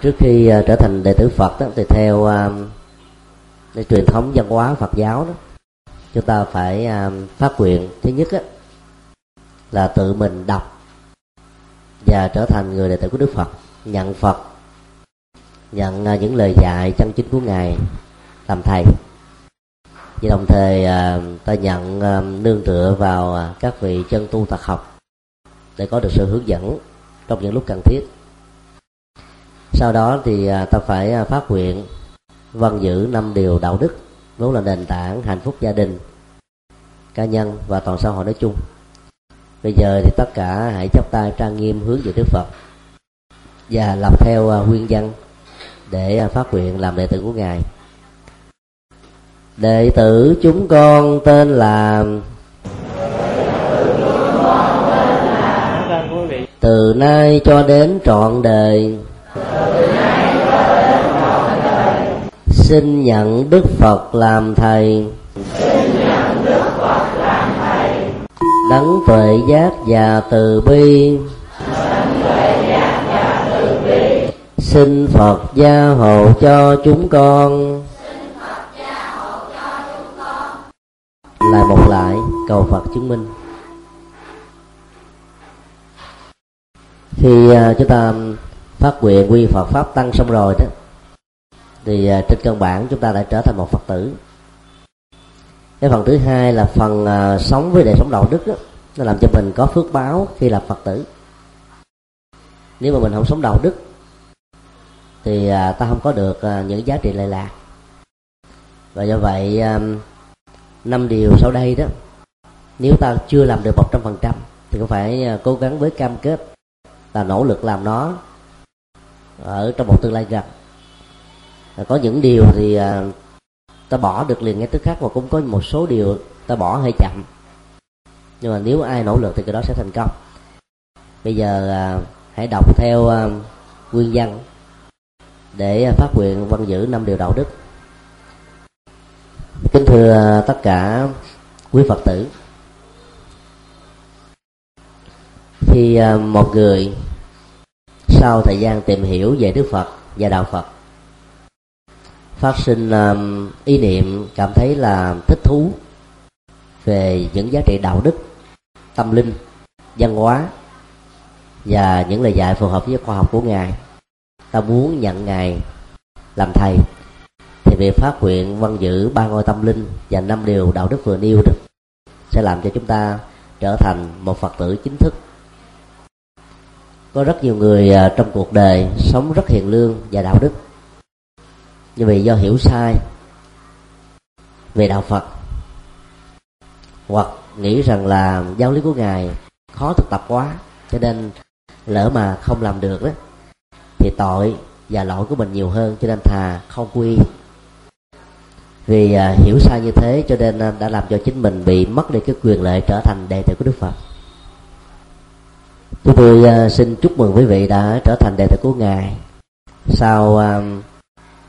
trước khi uh, trở thành đệ tử Phật đó, thì theo à, uh, cái truyền thống văn hóa Phật giáo đó chúng ta phải uh, phát nguyện. Thứ nhất á, là tự mình đọc và trở thành người đệ tử của Đức Phật nhận Phật nhận uh, những lời dạy chân chính của ngài làm thầy. Và đồng thời uh, ta nhận uh, nương tựa vào uh, các vị chân tu thật học để có được sự hướng dẫn trong những lúc cần thiết sau đó thì à, ta phải à, phát nguyện văn giữ năm điều đạo đức vốn là nền tảng hạnh phúc gia đình, cá nhân và toàn xã hội nói chung. Bây giờ thì tất cả hãy chắp tay trang nghiêm hướng về đức phật và làm theo à, nguyên văn để phát nguyện làm đệ tử của ngài. Đệ tử chúng con tên là từ nay cho đến trọn đời xin nhận đức phật làm thầy. Đấng tuệ giác và từ bi. Xin phật gia hộ cho chúng con. Lại một lại, cầu phật chứng minh. Khi à, chúng ta phát nguyện quy Phật pháp tăng xong rồi đó. Thì à, trên căn bản chúng ta đã trở thành một Phật tử. Cái phần thứ hai là phần uh, sống với đời sống đạo đức đó, nó làm cho mình có phước báo khi làm Phật tử. Nếu mà mình không sống đạo đức thì uh, ta không có được uh, những giá trị lệ lạc. Và do vậy năm điều sau đây đó nếu ta chưa làm được một trăm phần trăm thì cũng phải cố gắng với cam kết là nỗ lực làm nó ở trong một tương lai gần. Có những điều thì à, ta bỏ được liền ngay tức khắc và cũng có một số điều ta bỏ hơi chậm. Nhưng mà nếu ai nỗ lực thì cái đó sẽ thành công. Bây giờ à, hãy đọc theo à, nguyên văn để phát nguyện văn giữ năm điều đạo đức. Kính thưa à, tất cả quý phật tử khi à, một người sau thời gian tìm hiểu về đức phật và đạo phật. Phát sinh um, ý niệm cảm thấy là thích thú về những giá trị đạo đức tâm linh văn hóa và những lời dạy phù hợp với khoa học của ngài. Ta muốn nhận ngài làm thầy thì việc phát nguyện văn giữ ba ngôi tâm linh và năm điều đạo đức vừa nêu đó sẽ làm cho chúng ta trở thành một phật tử chính thức có rất nhiều người à, trong cuộc đời sống rất hiền lương và đạo đức. Nhưng vì do hiểu sai về đạo phật hoặc nghĩ rằng là giáo lý của ngài khó thực tập quá cho nên lỡ mà không làm được đó thì tội và lỗi của mình nhiều hơn cho nên thà không quy. Vì à, hiểu sai như thế cho nên à, đã làm cho chính mình bị mất đi cái quyền lợi trở thành đệ tử của đức phật chúng tôi uh, xin chúc mừng quý vị đã trở thành đệ tử của ngài. Sau uh,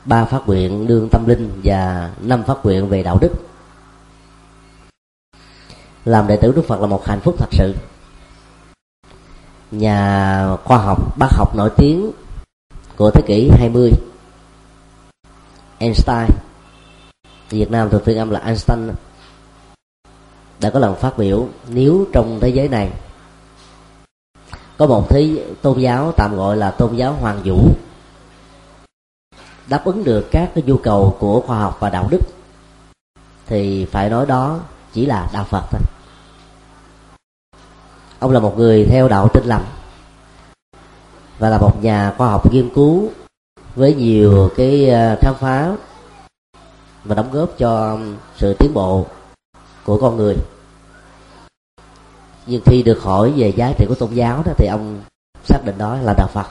ba phát nguyện đương tâm linh và năm phát nguyện về đạo đức làm đệ tử đức phật là một hạnh phúc thật sự. Nhà khoa học bác học nổi tiếng của thế kỷ 20 Einstein. Việt Nam thường phiên âm là Einstein đã có lần phát biểu nếu trong thế giới này có một thế tôn giáo tạm gọi là tôn giáo hoàng vũ. Đáp ứng được các cái nhu cầu của khoa học và đạo đức, thì phải nói đó chỉ là đạo phật thôi. Ông là một người theo đạo tinh lành và là một nhà khoa học nghiên cứu với nhiều cái ờ, khám phá và đóng góp cho sự tiến bộ của con người nhưng khi được hỏi về giá trị của tôn giáo đó thì ông xác định đó là đạo phật.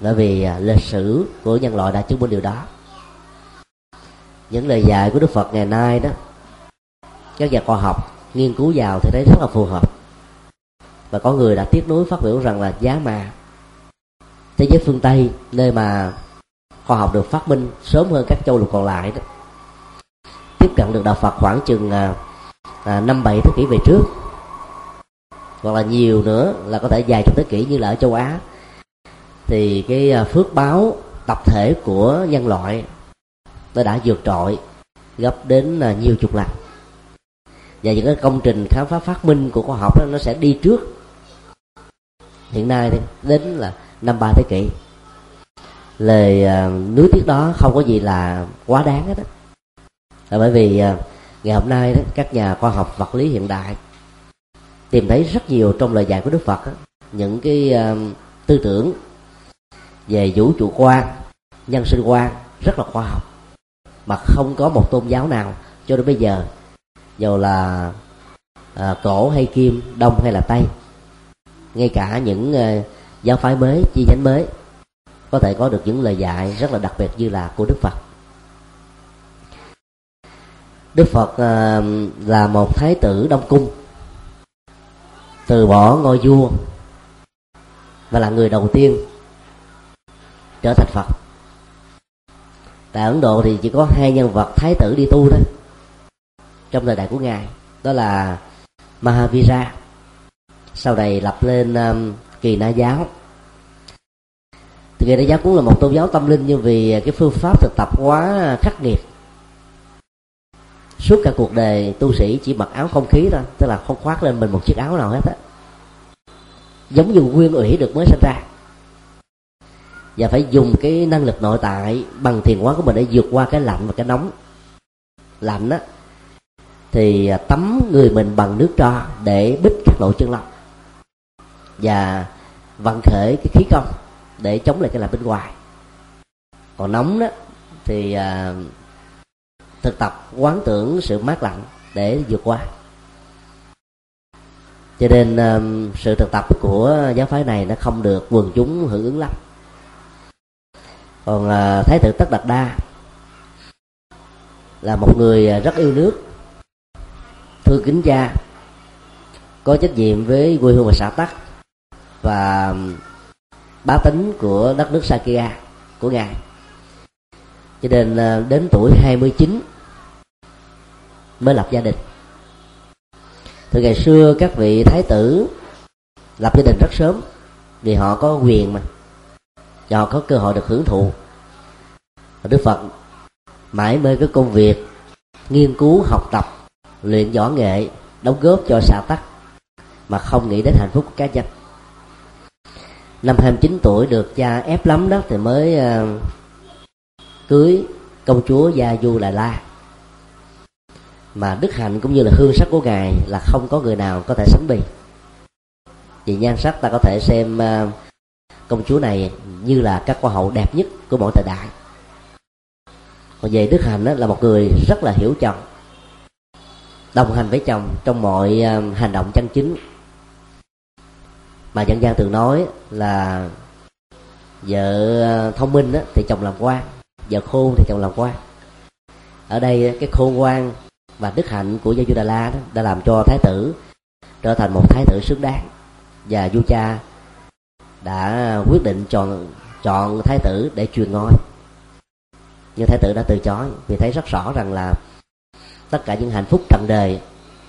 Bởi vì à, lịch sử của nhân loại đã chứng minh điều đó. Những lời dạy của đức phật ngày nay đó các nhà khoa học nghiên cứu vào thì thấy rất là phù hợp. Và có người đã tiếp nối phát biểu rằng là giá mà thế giới phương tây nơi mà khoa học được phát minh sớm hơn các châu lục còn lại đó tiếp cận được đạo phật khoảng chừng à, à năm bảy thế kỷ về trước hoặc là nhiều nữa là có thể dài chục thế kỷ như là ở châu á. Thì cái à, phước báo tập thể của nhân loại nó đã vượt trội gấp đến à, nhiều chục lần. Và những cái công trình khám phá phát minh của khoa học đó, nó sẽ đi trước hiện nay đến là năm ba thế kỷ. Lời uh, nuối tiếc đó không có gì là quá đáng hết á. Bởi vì uh, ngày hôm nay đó các nhà khoa học vật lý hiện đại tìm thấy rất nhiều trong lời dạy của đức phật những cái uh, tư tưởng về vũ trụ quan nhân sinh quan rất là khoa học mà không có một tôn giáo nào cho đến bây giờ dù là à, cổ hay kim đông hay là tây ngay cả những à, giáo phái mới chi nhánh mới có thể có được những lời dạy rất là đặc biệt như là của đức phật. Đức phật à, là một thái tử đông cung từ bỏ ngôi vua và là người đầu tiên trở thành phật. Tại ấn độ thì chỉ có hai nhân vật thái tử đi tu thôi trong thời đại của ngài đó là mahavira sau này lập lên um, kỳ na giáo. Thì kỳ na giáo cũng là một tôn giáo tâm linh nhưng vì cái phương pháp thực tập quá khắc nghiệt suốt cả cuộc đời, tu sĩ chỉ mặc áo không khí thôi, tức là không khoác lên mình một chiếc áo nào hết á. Giống như nguyên ủy được mới sinh ra. Và phải dùng cái năng lực nội tại bằng thiền quán của mình để vượt qua cái lạnh và cái nóng. Lạnh á, thì à, tắm người mình bằng nước tro để bích các lỗ chân lông. Và vận khởi cái khí công để chống lại cái lạnh bên ngoài. Còn nóng đó thì à, thực tập, quán tưởng sự mát lạnh để vượt qua. Cho nên um, sự thực tập của giáo phái này nó không được quần chúng hưởng ứng lắm. Còn à, thái tử tất đạt đa là một người à, rất yêu nước, thương kính cha, có trách nhiệm với quê hương và xã tắc và um, bá tính của đất nước Sakya của ngài cho nên à, đến tuổi 29 mới lập gia đình. Từ ngày xưa các vị thái tử lập gia đình rất sớm, vì họ có quyền mà. Và họ có cơ hội được hưởng thụ. Đức Phật mãi mê cái công việc, nghiên cứu, học tập, luyện võ nghệ, đóng góp cho xã tắc, mà không nghĩ đến hạnh phúc của cá nhân. Năm 29 tuổi được cha ép lắm đó thì mới à, cưới công chúa gia du đà la. Mà đức hạnh cũng như là hương sắc của ngài là không có người nào có thể sánh bì. Vì nhan sắc ta có thể xem ờ, công chúa này như là các hoa hậu đẹp nhất của mọi thời đại. Còn về đức hạnh là một người rất là hiểu chồng, đồng hành với chồng trong mọi ờ, hành động chân chính. Mà dân gian thường nói là vợ ờ, thông minh thì chồng làm quan và khôn thì chồng làm quan ở đây cái khôn ngoan và đức hạnh của gia du đà la đó đã làm cho thái tử trở thành một thái tử xứng đáng. Và vua cha đã quyết định chọn chọn thái tử để truyền ngôi. Nhưng thái tử đã từ chối vì thấy rất rõ rằng là tất cả những hạnh phúc trần đời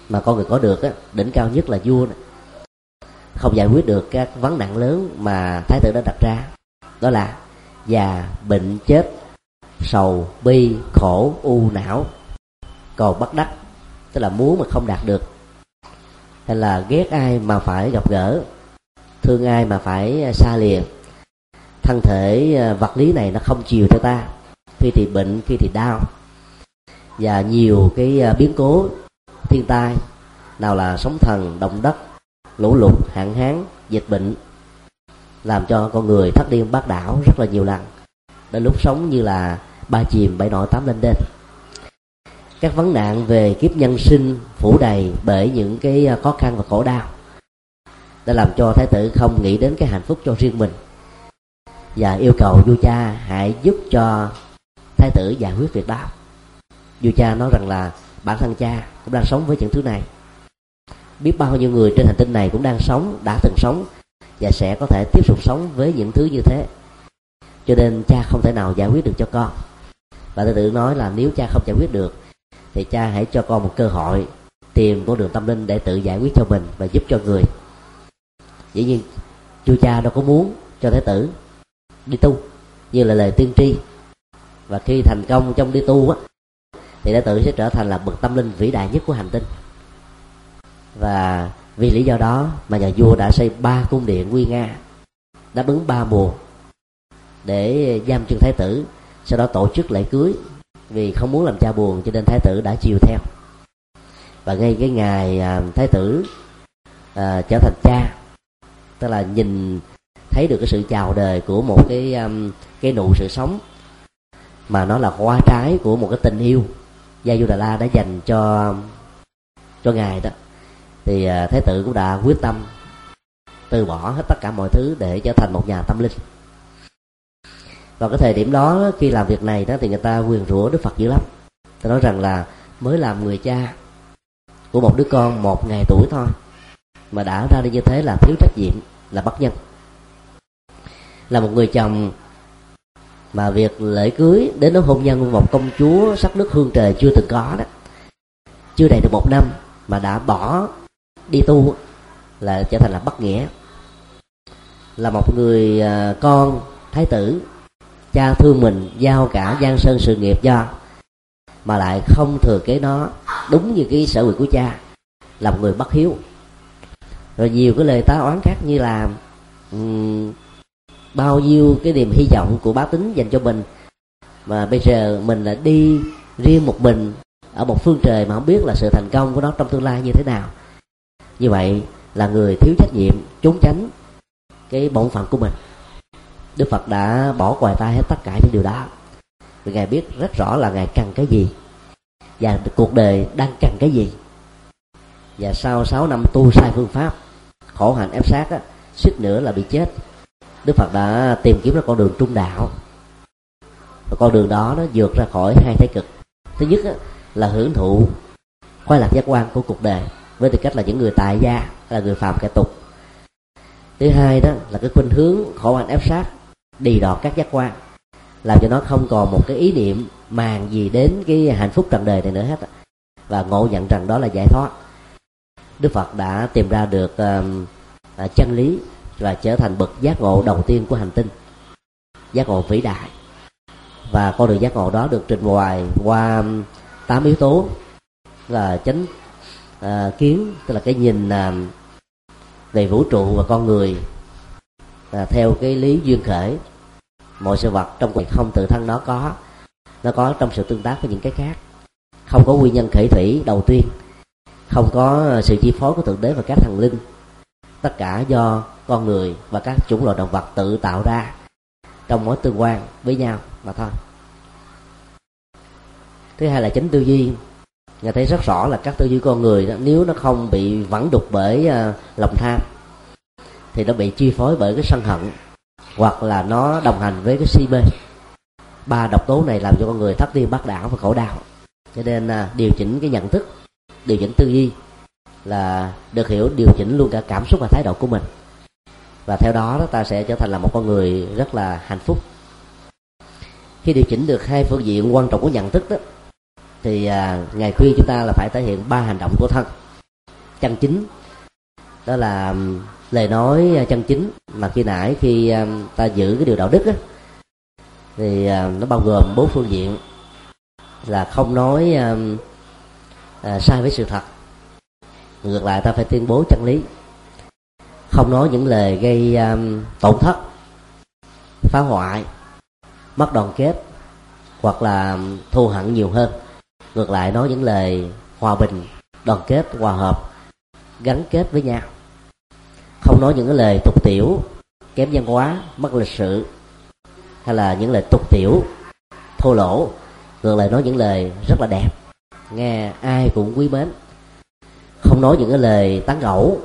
mà con người có được á, đỉnh cao nhất là vua này. không giải quyết được các vấn nạn lớn mà thái tử đã đặt ra. Đó là già bệnh chết sầu, bi, khổ, u, não. Còn bắt đắc, tức là muốn mà không đạt được. Hay là ghét ai mà phải gặp gỡ, thương ai mà phải à, xa lìa. Thân thể à, vật lý này nó không chiều theo ta. Khi thì bệnh, khi thì đau. Và nhiều cái à, biến cố thiên tai, nào là sóng thần, động đất, lũ lụt, hạn hán, dịch bệnh, làm cho con người thất điên bác đảo rất là nhiều lần. Đến lúc sống như là ba chìm, bảy nổi tám lên đên các vấn nạn về kiếp nhân sinh phủ đầy bởi những cái à, khó khăn và khổ đau đã làm cho thái tử không nghĩ đến cái hạnh phúc cho riêng mình và yêu cầu vua cha hãy giúp cho thái tử giải quyết việc đó. Vua cha nói rằng là bản thân cha cũng đang sống với những thứ này. Biết bao nhiêu người trên hành tinh này cũng đang sống, đã từng sống và sẽ có thể tiếp tục sống với những thứ như thế. Cho nên cha không thể nào giải quyết được cho con và thái tử nói là nếu cha không giải quyết được, thì cha hãy cho con một cơ hội tìm con đường tâm linh để tự giải quyết cho mình và giúp cho người. Dĩ nhiên vua cha đâu có muốn cho thái tử đi tu, như là lời tiên tri. Và khi thành công trong đi tu á, thì thái tử sẽ trở thành là bậc tâm linh vĩ đại nhất của hành tinh. Và vì lý do đó mà nhà vua đã xây ba cung điện nguy nga, đáp ứng ba mùa để giam chân thái tử sau đó tổ chức lễ cưới. Vì không muốn làm cha buồn cho nên thái tử đã chiều theo. Và ngay cái ngày à, thái tử à, trở thành cha tức là nhìn thấy được cái sự chào đời của một cái um, cái nụ sự sống mà nó là hoa trái của một cái tình yêu gia du đà la đã dành cho cho ngài đó thì uh, thái tử cũng đã quyết tâm từ bỏ hết tất cả mọi thứ để trở thành một nhà tâm linh và cái thời điểm đó, khi làm việc này đó, thì người ta quyền rủa đức phật dữ lắm ta nói rằng là mới làm người cha của một đứa con một ngày tuổi thôi, mà đã ra đi như thế là thiếu trách nhiệm, là bất nhân. Là một người chồng mà việc lễ cưới đến nó hôn nhân của một công chúa sắc nước hương trời chưa từng có đó, chưa đầy được một năm mà đã bỏ đi tu là trở thành là bất nghĩa. Là một người à, con thái tử cha thương mình giao cả gian sơn sự nghiệp cho mà lại không thừa kế nó đúng như cái sở quyền của cha là một người bất hiếu. Rồi nhiều cái lời tá oán khác như là um, bao nhiêu cái niềm hy vọng của bá tính dành cho mình mà bây giờ mình là đi riêng một mình ở một phương trời mà không biết là sự thành công của nó trong tương lai như thế nào. Như vậy là người thiếu trách nhiệm trốn tránh cái bổn phận của mình đức phật đã bỏ ngoài tay hết tất cả những điều đó. Vì ngài biết rất rõ là ngài cần cái gì và cuộc đời đang cần cái gì. Và sau 6 năm tu sai phương pháp khổ hạnh ép sát á suýt nữa là bị chết đức phật đã tìm kiếm ra con đường trung đạo. Và con đường đó nó vượt ra khỏi hai thái cực. Thứ nhất á, là hưởng thụ khoái lạc giác quan của cuộc đời với tư cách là những người tại gia là người phàm kẻ tục. Thứ hai đó là cái khuynh hướng khổ hạnh ép sát đi đọt các giác quan. Làm cho nó không còn một cái ý niệm màng gì đến cái hạnh phúc trần đời này nữa hết và ngộ nhận rằng đó là giải thoát. Đức phật đã tìm ra được uh, chân lý và trở thành bậc giác ngộ đầu tiên của hành tinh. Giác ngộ vĩ đại. Và con đường giác ngộ đó được trình bày qua tám yếu tố là chánh uh, kiến tức là cái nhìn uh, về vũ trụ và con người uh, theo cái lý duyên khởi mọi sự vật trong cuộc không tự thân nó có. Nó có trong sự tương tác với những cái khác. Không có nguyên nhân khởi thủy đầu tiên. Không có sự chi phối của thượng đế và các thần linh. Tất cả do con người và các chủng loại động vật tự tạo ra trong mối tương quan với nhau mà thôi. Thứ hai là chính tư duy. Người thấy rất rõ là các tư duy con người đó, nếu nó không bị vẩn đục bởi uh, lòng tham thì nó bị chi phối bởi cái sân hận hoặc là nó đồng hành với cái si mê. Ba độc tố này làm cho con người thất tiên bắt đảo và khổ đau. Cho nên à, điều chỉnh cái nhận thức điều chỉnh tư duy là được hiểu điều chỉnh luôn cả cảm xúc và thái độ của mình. Và theo đó, đó ta sẽ trở thành là một con người rất là hạnh phúc. Khi điều chỉnh được hai phương diện quan trọng của nhận thức đó thì à, ngày khuyên chúng ta là phải thể hiện ba hành động của thân. Chân chính đó là lời nói à, chân chính. Mà khi nãy khi à, ta giữ cái điều đạo đức á, thì à, nó bao gồm bốn phương diện. Là không nói à, sai với sự thật. Ngược lại ta phải tuyên bố chân lý. Không nói những lời gây um, tổn thất phá hoại mất đoàn kết hoặc là thù hận nhiều hơn. Ngược lại nói những lời hòa bình đoàn kết hòa hợp gắn kết với nhau không nói những cái lời tục tiểu, kém văn hóa, mất lịch sự, hay là những lời tục tiểu, thô lỗ, ngược lại nói những lời rất là đẹp. Nghe ai cũng quý mến. Không nói những cái lời tán gẫu,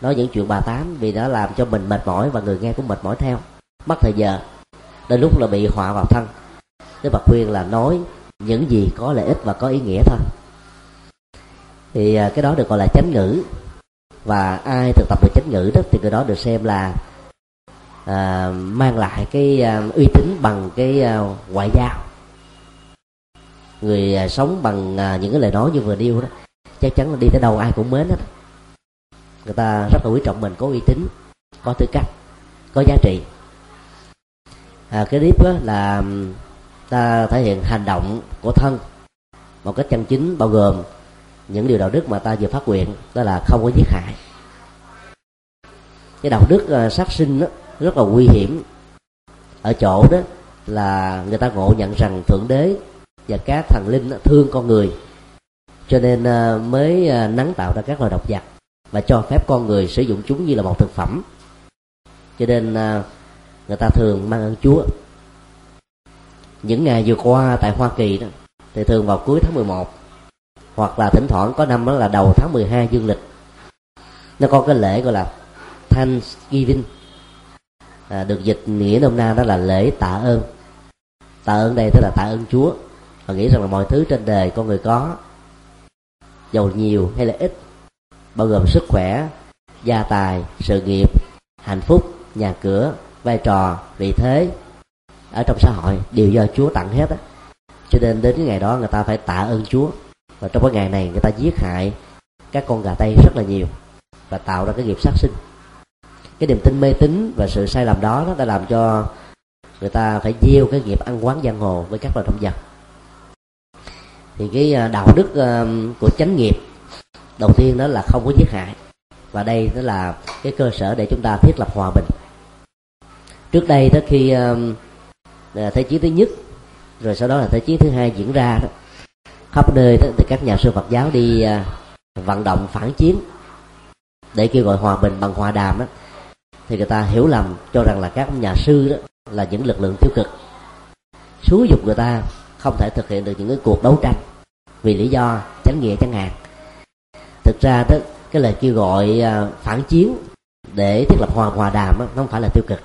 nói những chuyện bà tám vì nó làm cho mình mệt mỏi và người nghe cũng mệt mỏi theo. Mất thời giờ, đến lúc là bị họa vào thân. Đức Phật khuyên là nói những gì có lợi ích và có ý nghĩa thôi. Thì à, cái đó được gọi là chánh ngữ và ai thực tập được chánh ngữ đó thì người đó được xem là à, mang lại cái à, uy tín bằng cái à, ngoại giao. Người à, sống bằng à, những cái lời nói như vừa điêu đó chắc chắn là đi tới đâu ai cũng mến hết. Người ta rất là quý trọng mình có uy tín có tư cách có giá trị. À, cái tiếp đó là ta thể hiện hành động của thân một cách chân chính bao gồm những điều đạo đức mà ta vừa phát nguyện đó là không có giết hại. Cái đạo đức ờ, sát sinh đó, rất là nguy hiểm. Ở chỗ đó là người ta ngộ nhận rằng thượng đế và các thần linh thương con người. Cho nên ờ, mới ờ, nắng tạo ra các loài độc vật và cho phép con người sử dụng chúng như là một thực phẩm. Cho nên người ta thường mang ơn chúa. Những ngày vừa qua tại hoa kỳ đó thì thường vào cuối tháng 11 hoặc là thỉnh thoảng có năm đó là đầu tháng 12 dương lịch. Nó có cái lễ gọi là Thanksgiving. À, được dịch nghĩa nôm na đó là lễ tạ ơn. Tạ ơn đây tức là tạ ơn Chúa. Và nghĩ rằng là mọi thứ trên đời con người có giàu nhiều hay là ít bao gồm sức khỏe gia tài sự nghiệp hạnh phúc nhà cửa vai trò vị thế ở trong xã hội đều do Chúa tặng hết á. Cho nên đến cái ngày đó người ta phải tạ ơn Chúa và trong cái ngày này người ta giết hại các con gà tây rất là nhiều và tạo ra cái nghiệp sát sinh. Cái niềm tin mê tín và sự sai lầm đó, nó đã làm cho người ta phải gieo cái nghiệp ăn quán giang hồ với các loài động vật. Thì cái à, đạo đức à, của chánh nghiệp đầu tiên đó là không có giết hại. Và đây đó là cái cơ sở để chúng ta thiết lập hòa bình. Trước đây đó khi à, thế chiến thứ nhất, rồi sau đó là thế chiến thứ hai diễn ra đó khắp nơi đó, thì các nhà sư Phật giáo đi à, vận động phản chiến để kêu gọi hòa bình bằng hòa đàm đó. Thì người ta hiểu lầm cho rằng là các nhà sư đó là những lực lượng tiêu cực. Xúi dục người ta không thể thực hiện được những cái cuộc đấu tranh vì lý do chánh nghĩa chẳng hạn thực ra đó cái lời kêu gọi à, phản chiến để thiết lập hòa hòa đàm đó, nó không phải là tiêu cực.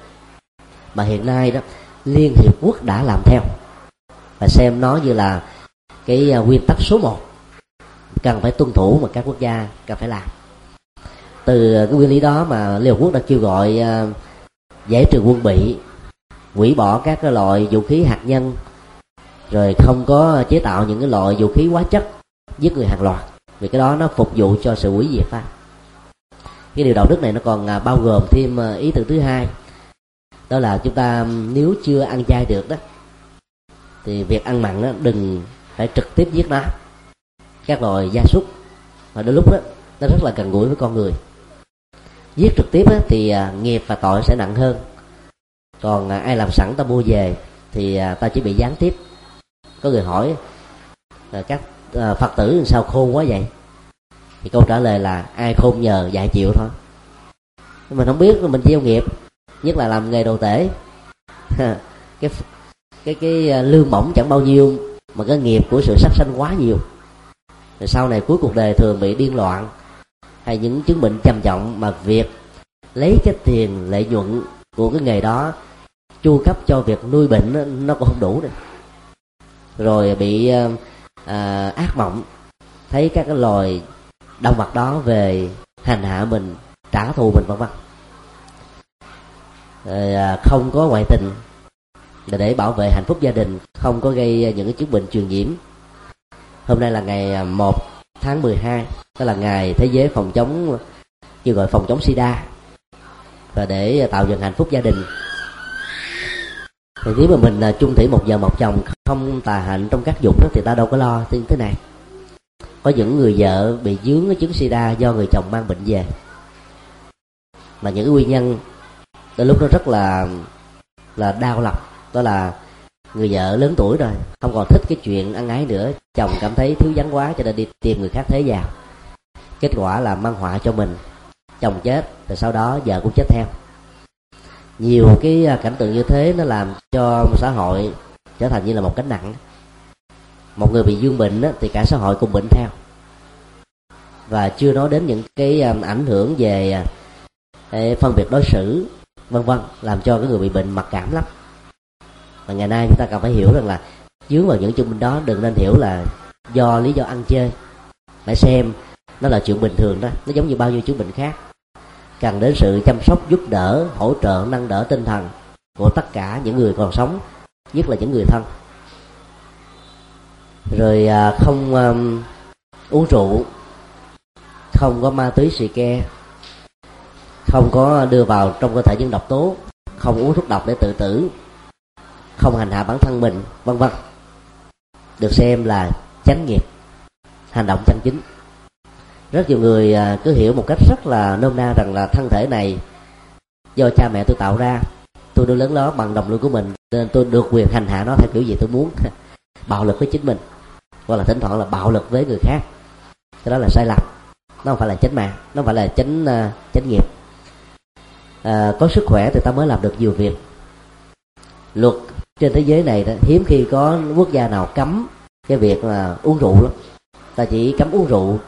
Mà hiện nay đó liên hiệp quốc đã làm theo và xem nó như là cái à, nguyên tắc số một cần phải tuân thủ mà các quốc gia cần phải làm. Từ cái nguyên lý đó mà liên hợp quốc đã kêu gọi à, giải trừ quân bị, hủy bỏ các cái loại vũ khí hạt nhân, rồi không có chế tạo những cái loại vũ khí hóa chất giết người hàng loạt, vì cái đó nó phục vụ cho sự hủy diệt ta cái điều đạo đức này nó còn à, bao gồm thêm ý tưởng thứ hai, đó là chúng ta nếu chưa ăn chay được đó, thì việc ăn mặn đó đừng phải trực tiếp giết nó. Các loài gia súc và đôi lúc đó nó rất là gần gũi với con người. Giết trực tiếp á, thì à, nghiệp và tội sẽ nặng hơn. Còn à, ai làm sẵn ta mua về thì à, ta chỉ bị gián tiếp. Có người hỏi các phật tử sao khôn quá vậy? Thì câu trả lời là ai khôn nhờ dạy chịu thôi. Mình không biết mình gieo nghiệp nhất là làm nghề đồ tể. Cái cái cái lương bổng chẳng bao nhiêu mà cái nghiệp của sự sát sanh quá nhiều. Rồi sau này cuối cuộc đời thường bị điên loạn hay những chứng bệnh trầm trọng mà việc lấy cái tiền lợi nhuận của cái nghề đó chu cấp cho việc nuôi bệnh nó cũng không đủ nữa. Rồi bị à, ác mộng thấy các cái loài động vật đó về hành hạ mình trả thù mình vân vân. À, không có ngoại tình để bảo vệ hạnh phúc gia đình không có gây những cái chứng bệnh truyền nhiễm. Hôm nay là ngày à, 1 tháng 12 đó là ngày thế giới phòng chống như gọi phòng chống sida và để tạo dựng hạnh phúc gia đình. Thì nếu mà mình à, chung thủy một giờ một chồng không tà hạnh trong các dục đó, thì ta đâu có lo như thế này. Có những người vợ bị dướng cái chứng sida do người chồng mang bệnh về. Mà những nguyên nhân tới lúc đó rất là là đau lòng đó là người vợ lớn tuổi rồi không còn thích cái chuyện ăn ái nữa. Chồng cảm thấy thiếu vắng quá cho nên đi tìm người khác thế vào. Kết quả là mang họa cho mình. Chồng chết rồi sau đó vợ cũng chết theo. Nhiều cái à, cảnh tượng như thế nó làm cho xã hội trở thành như là một cánh nặng. Một người bị dương bệnh đó, thì cả xã hội cũng bệnh theo. Và chưa nói đến những cái à, ảnh hưởng về à, phân biệt đối xử vân vân làm cho cái người bị bệnh mặc cảm lắm mà ngày nay chúng ta cần phải hiểu rằng là dướng vào những chứng bệnh đó đừng nên hiểu là do lý do ăn chơi. Phải xem nó là chuyện bình thường đó nó giống như bao nhiêu chứng bệnh khác. Cần đến sự chăm sóc giúp đỡ hỗ trợ nâng đỡ tinh thần của tất cả những người còn sống nhất là những người thân. Rồi à, không um, uống rượu không có ma túy xì ke không có đưa vào trong cơ thể những độc tố không uống thuốc độc để tự tử không hành hạ bản thân mình vân vân. Được xem là chánh nghiệp hành động chân chính. Rất nhiều người à, cứ hiểu một cách rất là nôm na rằng là thân thể này do cha mẹ tôi tạo ra tôi nuôi lớn nó bằng đồng lương của mình nên tôi được quyền hành hạ nó theo kiểu gì tôi muốn. Bạo lực với chính mình hoặc là thỉnh thoảng là bạo lực với người khác. Cái đó là sai lầm nó không phải là chánh mạng nó không phải là chánh uh, chánh nghiệp. À, có sức khỏe thì ta mới làm được nhiều việc. Luật trên thế giới này đó, hiếm khi có quốc gia nào cấm cái việc là uống rượu lắm. Ta chỉ cấm uống rượu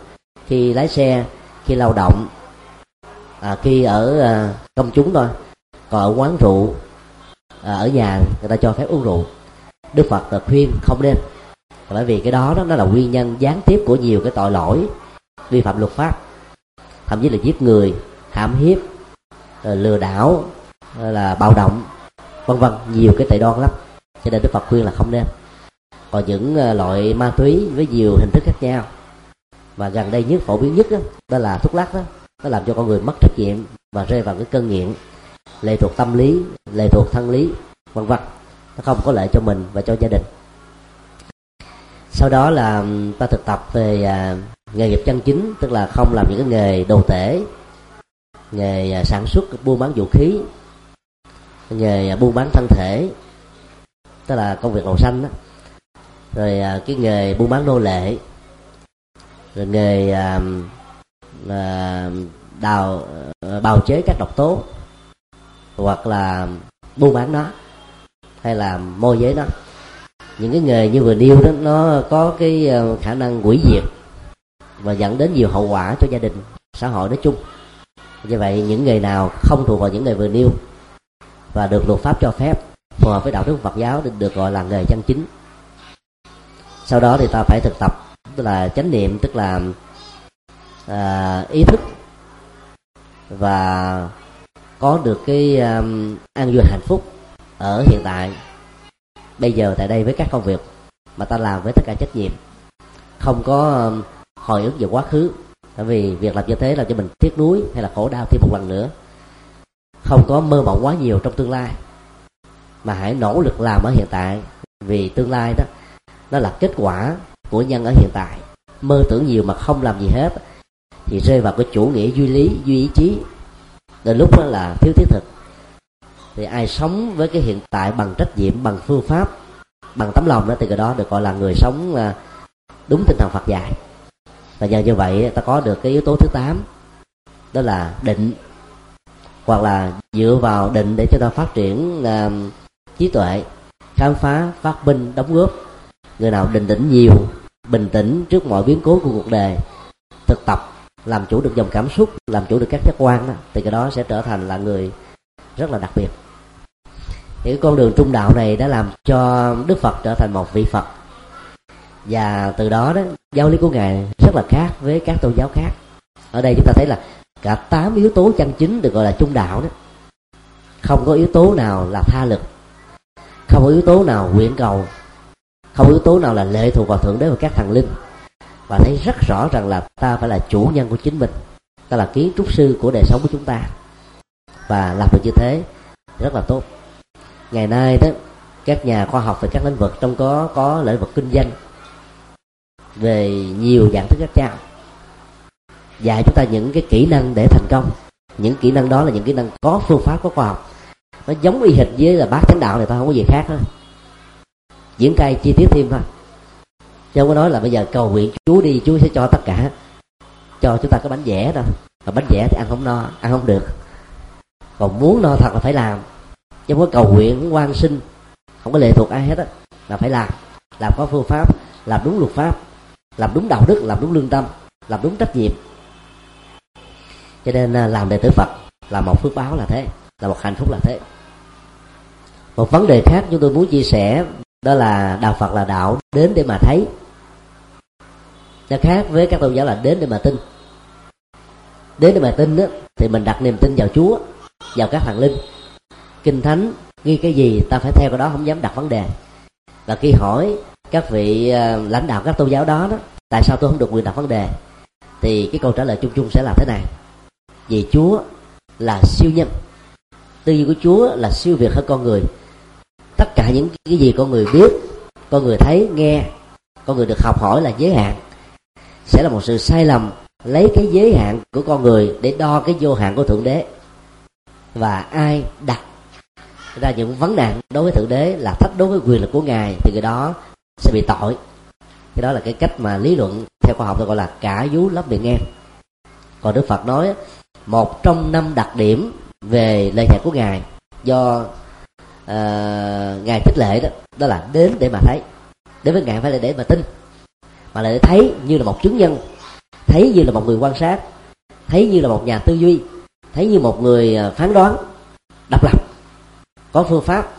khi lái xe khi lao động à, khi ở à, công chúng thôi. Còn ở quán rượu à, ở nhà người ta cho phép uống rượu. Đức phật là khuyên không nên. Bởi vì cái đó, đó nó là nguyên nhân gián tiếp của nhiều cái tội lỗi vi phạm luật pháp. Thậm chí là giết người hãm hiếp à, lừa đảo à, là bạo động vân vân nhiều cái tệ đoan lắm. Cho nên đức phật khuyên là không nên. Còn những ờ, loại ma túy với nhiều hình thức khác nhau. Và gần đây nhất phổ biến nhất đó, đó là thuốc lắc đó. Nó làm cho con người mất trách nhiệm và rơi vào cái cơn nghiện. Lệ thuộc tâm lý lệ thuộc thân lý vân vân. Nó không có lợi cho mình và cho gia đình. Sau đó là ta thực tập về à, nghề nghiệp chân chính tức là không làm những cái nghề đồ tể nghề à, sản xuất buôn bán vũ khí nghề à, buôn bán thân thể tức là công việc màu xanh đó. Rồi à, cái nghề buôn bán nô lệ rồi nghề à, à, đào à, bào chế các độc tố hoặc là buôn bán nó hay là môi giới nó. Những cái nghề như vừa nêu đó nó có cái khả năng hủy diệt và dẫn đến nhiều hậu quả cho gia đình xã hội nói chung. Như vậy những nghề nào không thuộc vào những nghề vừa nêu và được luật pháp cho phép phù hợp với đạo đức Phật giáo được gọi là nghề chân chính. Sau đó thì ta phải thực tập tức là chánh niệm tức là à, ý thức và có được cái um, an vui hạnh phúc ở hiện tại bây giờ tại đây với các công việc mà ta làm với tất cả trách nhiệm. Không có um, hồi ức về quá khứ bởi vì việc làm như thế làm cho mình tiếc nuối hay là khổ đau thêm một lần nữa không có mơ mộng quá nhiều trong tương lai. Mà hãy nỗ lực làm ở hiện tại, vì tương lai đó, nó là kết quả của nhân ở hiện tại. Mơ tưởng nhiều mà không làm gì hết, thì rơi vào cái chủ nghĩa duy lý, duy ý chí. Đến lúc đó là thiếu thiết thực. Thì ai sống với cái hiện tại bằng trách nhiệm, bằng phương pháp, bằng tấm lòng đó, thì cái đó được gọi là người sống à, đúng tinh thần Phật dạy. Và nhờ như vậy ta có được cái yếu tố thứ tám, đó là định hoặc là dựa vào định để cho ta phát triển uh, trí tuệ khám phá phát minh đóng góp. Người nào định tĩnh nhiều bình tĩnh trước mọi biến cố của cuộc đời thực tập làm chủ được dòng cảm xúc làm chủ được các giác quan đó, thì cái đó sẽ trở thành là người rất là đặc biệt. Thì cái con đường trung đạo này đã làm cho đức phật trở thành một vị phật. Và từ đó đó giáo lý của ngài rất là khác với các tôn giáo khác. Ở đây chúng ta thấy là cả tám yếu tố chân chính được gọi là trung đạo đó. Không có yếu tố nào là tha lực. Không có yếu tố nào nguyện cầu. Không có yếu tố nào là lệ thuộc vào thượng đế và các thần linh. Và thấy rất rõ rằng là ta phải là chủ nhân của chính mình. Ta là kiến trúc sư của đời sống của chúng ta. Và làm được như thế rất là tốt. Ngày nay đó, các nhà khoa học về các lĩnh vực trong có có lĩnh vực kinh doanh, về nhiều dạng thức khác nhau dạy chúng ta những cái kỹ năng để thành công. Những kỹ năng đó là những kỹ năng có phương pháp, có khoa học. Nó giống y hệt với là bác chánh đạo này ta không có gì khác hết. Diễn cay chi tiết thêm thôi. Chứ không có nói là bây giờ cầu nguyện chú đi chú sẽ cho tất cả. Cho chúng ta cái bánh vẽ đâu mà bánh vẽ thì ăn không no, ăn không được. Còn muốn no thật là phải làm. Chứ không có cầu nguyện quan sinh, không có lệ thuộc ai hết á, là phải làm. Làm có phương pháp, làm đúng luật pháp, làm đúng đạo đức, làm đúng lương tâm, làm đúng trách nhiệm cho nên à, làm đệ tử phật là một phước báo là thế là một hạnh phúc là thế. Một vấn đề khác chúng tôi muốn chia sẻ đó là đạo phật là đạo đến để mà thấy. Nó khác với các tôn giáo là đến để mà tin. Đến để mà tin đó, thì mình đặt niềm tin vào chúa vào các thần linh. Kinh thánh ghi cái gì ta phải theo cái đó không dám đặt vấn đề. Và khi hỏi các vị à, lãnh đạo các tôn giáo đó đó tại sao tôi không được quyền đặt vấn đề thì cái câu trả lời chung chung sẽ là thế này vì chúa là siêu nhân. Tư duy của chúa là siêu việt hơn con người. Tất cả những cái gì con người biết, con người thấy, nghe, con người được học hỏi là giới hạn. Sẽ là một sự sai lầm lấy cái giới hạn của con người để đo cái vô hạn của thượng đế. Và ai đặt ra những vấn nạn đối với thượng đế là thách đối với quyền lực của ngài, thì người đó sẽ bị tội. Cái đó là cái cách mà lý luận theo khoa học tôi gọi là cả vú lấp miệng em còn đức phật nói một trong năm đặc điểm về lời dạy của ngài do uh, ngài thích lệ đó đó là đến để mà thấy đến với ngài phải là để mà tin mà lại để thấy như là một chứng nhân thấy như là một người quan sát thấy như là một nhà tư duy thấy như một người ờ, phán đoán độc lập có phương pháp.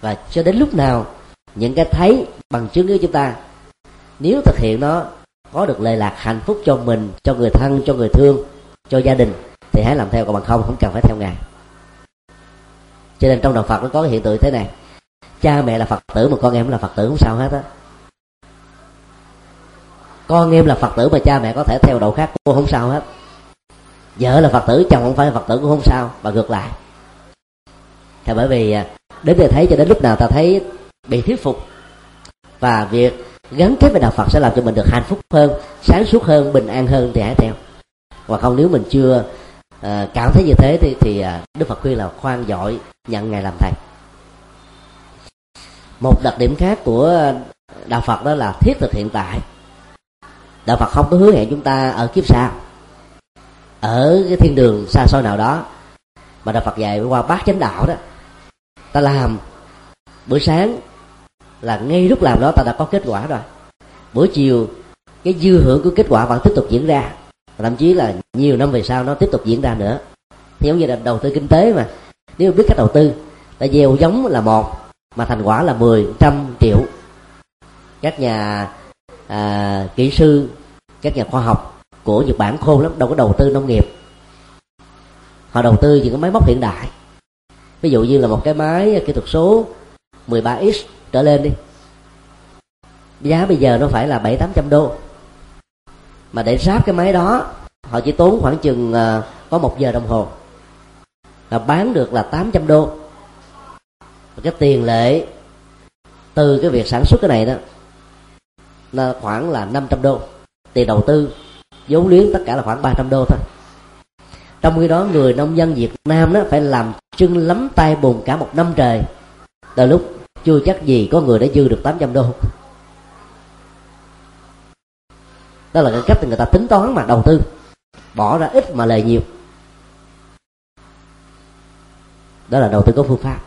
Và cho đến lúc nào những cái thấy bằng chứng của chúng ta nếu thực hiện nó có được lệ lạc hạnh phúc cho mình, cho người thân, cho người thương, cho gia đình, thì hãy làm theo, còn bằng không không cần phải theo ngài. Cho nên trong đạo phật nó có cái hiện tượng thế này. Cha mẹ là phật tử mà con em là phật tử, không sao hết á. Con em là phật tử mà cha mẹ có thể theo độ khác cô không sao hết. Vợ là phật tử, chồng không phải là phật tử cũng không sao và ngược lại. Thì bởi vì à, đến đây thấy cho đến lúc nào ta thấy bị thuyết phục, và việc gắn kết với đạo phật sẽ làm cho mình được hạnh phúc hơn sáng suốt hơn bình an hơn thì hãy theo. Hoặc không nếu mình chưa uh, cảm thấy như thế thì, thì uh, đức phật khuyên là khoan giỏi nhận ngài làm thầy. Một đặc điểm khác của đạo phật đó là thiết thực hiện tại. Đạo phật không có hứa hẹn chúng ta ở kiếp sau ở cái thiên đường xa xôi nào đó mà đạo phật dạy qua bát chánh đạo đó. Ta làm buổi sáng là ngay lúc làm đó ta đã có kết quả rồi. Buổi chiều cái dư hưởng của kết quả vẫn tiếp tục diễn ra. Thậm chí là nhiều năm về sau nó tiếp tục diễn ra nữa. Thì giống như là đầu tư kinh tế mà. Nếu biết cách đầu tư ta gieo giống là một mà thành quả là mười trăm triệu. Các nhà à, kỹ sư các nhà khoa học của nhật bản khôn lắm đâu có đầu tư nông nghiệp. Họ đầu tư những cái máy móc hiện đại. Ví dụ như là một cái máy kỹ thuật số 13x trở lên đi. Giá bây giờ nó phải là bảy tám trăm đô. Mà để ráp cái máy đó, họ chỉ tốn khoảng chừng ờ, có một giờ đồng hồ. Là bán được là 800 đô. Cái tiền lệ từ cái việc sản xuất cái này đó là khoảng là 500 đô. Tiền đầu tư, vốn liếng tất cả là khoảng 300 đô thôi. Trong khi đó, người nông dân Việt Nam đó phải làm chân lắm tay bùn cả một năm trời. Từ lúc chưa chắc gì có người đã dư được 800 đô. Đó là cái cách người ta tính toán mà đầu tư. Bỏ ra ít mà lời nhiều. Đó là đầu tư có phương pháp.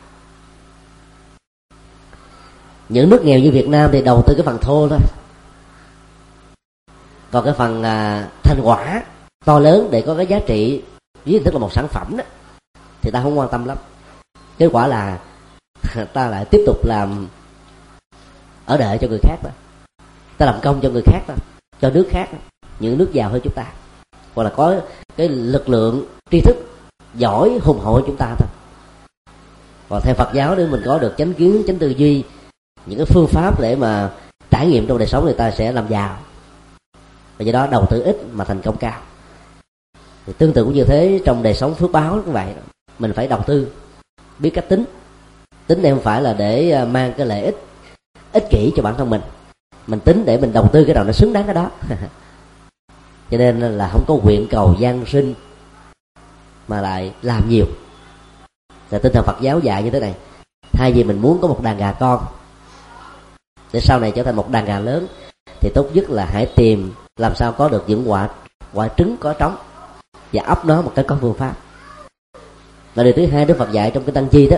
Những nước nghèo như việt nam thì đầu tư cái phần thô thôi. Còn cái phần à, thành quả to lớn để có cái giá trị với hình thức là một sản phẩm đó thì ta không quan tâm lắm. Kết quả là ta lại tiếp tục làm ở đợi cho người khác đó. Ta làm công cho người khác đó, cho nước khác đó. những nước giàu hơn chúng ta. Hoặc là có cái lực lượng tri thức giỏi, hùng hậu chúng ta thôi. Còn theo Phật giáo, nếu mình có được chánh kiến, chánh tư duy, những cái phương pháp để mà trải nghiệm trong đời sống, người ta sẽ làm giàu. Và do đó đầu tư ít mà thành công cao. Thì tương tự cũng như thế, trong đời sống phước báo cũng vậy mình phải đầu tư, biết cách tính tính em không phải là để ờ, mang cái lợi ích ích kỷ cho bản thân mình. Mình tính để mình đầu tư cái nào nó xứng đáng cái đó. Cho nên là không có nguyện cầu gian sinh, mà lại làm nhiều. Là tinh thần phật giáo dạy như thế này, thay vì mình muốn có một đàn gà con, để sau này trở thành một đàn gà lớn, thì tốt nhất là hãy tìm làm sao có được những quả quả trứng có trống, và ấp nó một cái có phương pháp. Và điều thứ hai đức phật dạy trong cái tăng chi đó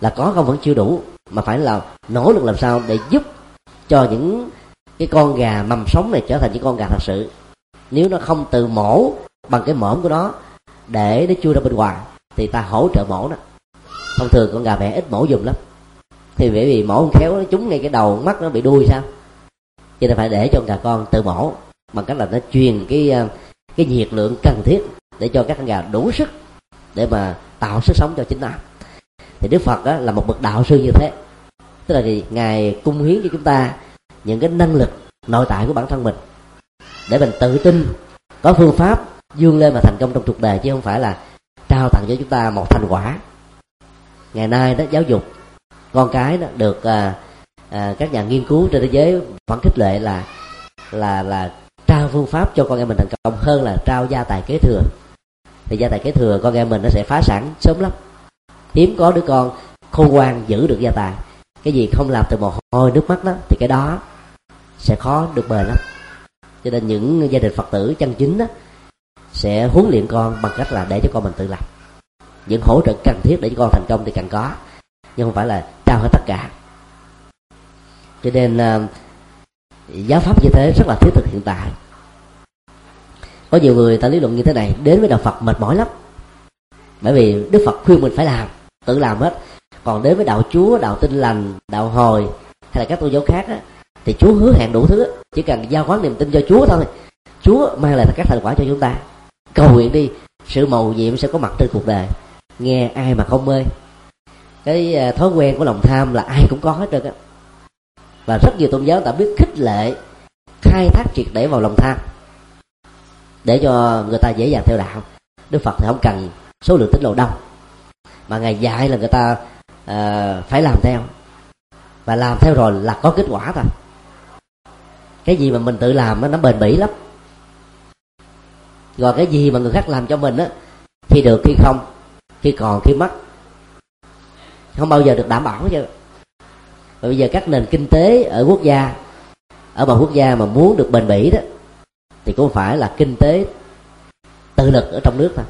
là có không vẫn chưa đủ, mà phải là nỗ lực làm sao để giúp cho những cái con gà mầm sống này trở thành những con gà thật sự. Nếu nó không từ mổ bằng cái mõm của nó để nó chui ra bên ngoài, thì ta hỗ trợ mổ nó thông thường con gà mẹ ít mổ dùng lắm. Thì bởi vì mổ không khéo nó trúng ngay cái đầu mắt nó bị đuôi sao? Cho nên phải để cho con gà con tự mổ bằng cách là nó truyền cái ờ, cái nhiệt lượng cần thiết để cho các con gà đủ sức để mà tạo sức sống cho chính nó thì đức phật đó là một bậc đạo sư như thế. Tức là gì ngài cung hiến cho chúng ta những cái năng lực nội tại của bản thân mình để mình tự tin có phương pháp dương lên mà thành công trong cuộc đời chứ không phải là trao tặng cho chúng ta một thành quả. Ngày nay đó giáo dục con cái đó được à, à, các nhà nghiên cứu trên thế giới vẫn khích lệ là là là trao phương pháp cho con em mình thành công hơn là trao gia tài kế thừa. Thì gia tài kế thừa con em mình nó sẽ phá sản sớm lắm hiếm có đứa con khôn ngoan giữ được gia tài. Cái gì không làm từ mồ hôi, nước mắt đó thì cái đó sẽ khó được bền lắm. Cho nên những gia đình phật tử chân chính đó sẽ huấn luyện con bằng cách là để cho con mình tự làm những hỗ trợ cần thiết để cho con thành công thì cần có, nhưng không phải là trao hết tất cả. Cho nên ờ, giáo pháp như thế rất là thiết thực hiện tại. Có nhiều người ta lý luận như thế này, đến với đạo phật mệt mỏi lắm. Bởi vì đức phật khuyên mình phải làm tự làm hết. Còn đến với đạo chúa đạo tinh lành đạo hồi hay là các tôn giáo khác á, thì chúa hứa hẹn đủ thứ chỉ cần giao khoán niềm tin cho chúa thôi. Chúa mang lại các thành quả cho chúng ta. Cầu nguyện đi. Sự mầu nhiệm sẽ có mặt trên cuộc đời. Nghe ai mà không mê. Cái à, thói quen của lòng tham là ai cũng có hết trơn á. Và rất nhiều tôn giáo đã biết khích lệ khai thác triệt để vào lòng tham. Để cho người ta dễ dàng theo đạo. Đức phật thì không cần số lượng tín đồ đông mà ngài dạy là người ta uh, phải làm theo. Và làm theo rồi là có kết quả thôi. Cái gì mà mình tự làm nó bền bỉ lắm. Rồi cái gì mà người khác làm cho mình á khi được khi không khi còn khi mất không bao giờ được đảm bảo chứ và bây giờ các nền kinh tế ở quốc gia ở một quốc gia mà muốn được bền bỉ đó thì cũng phải là kinh tế tự lực ở trong nước thôi.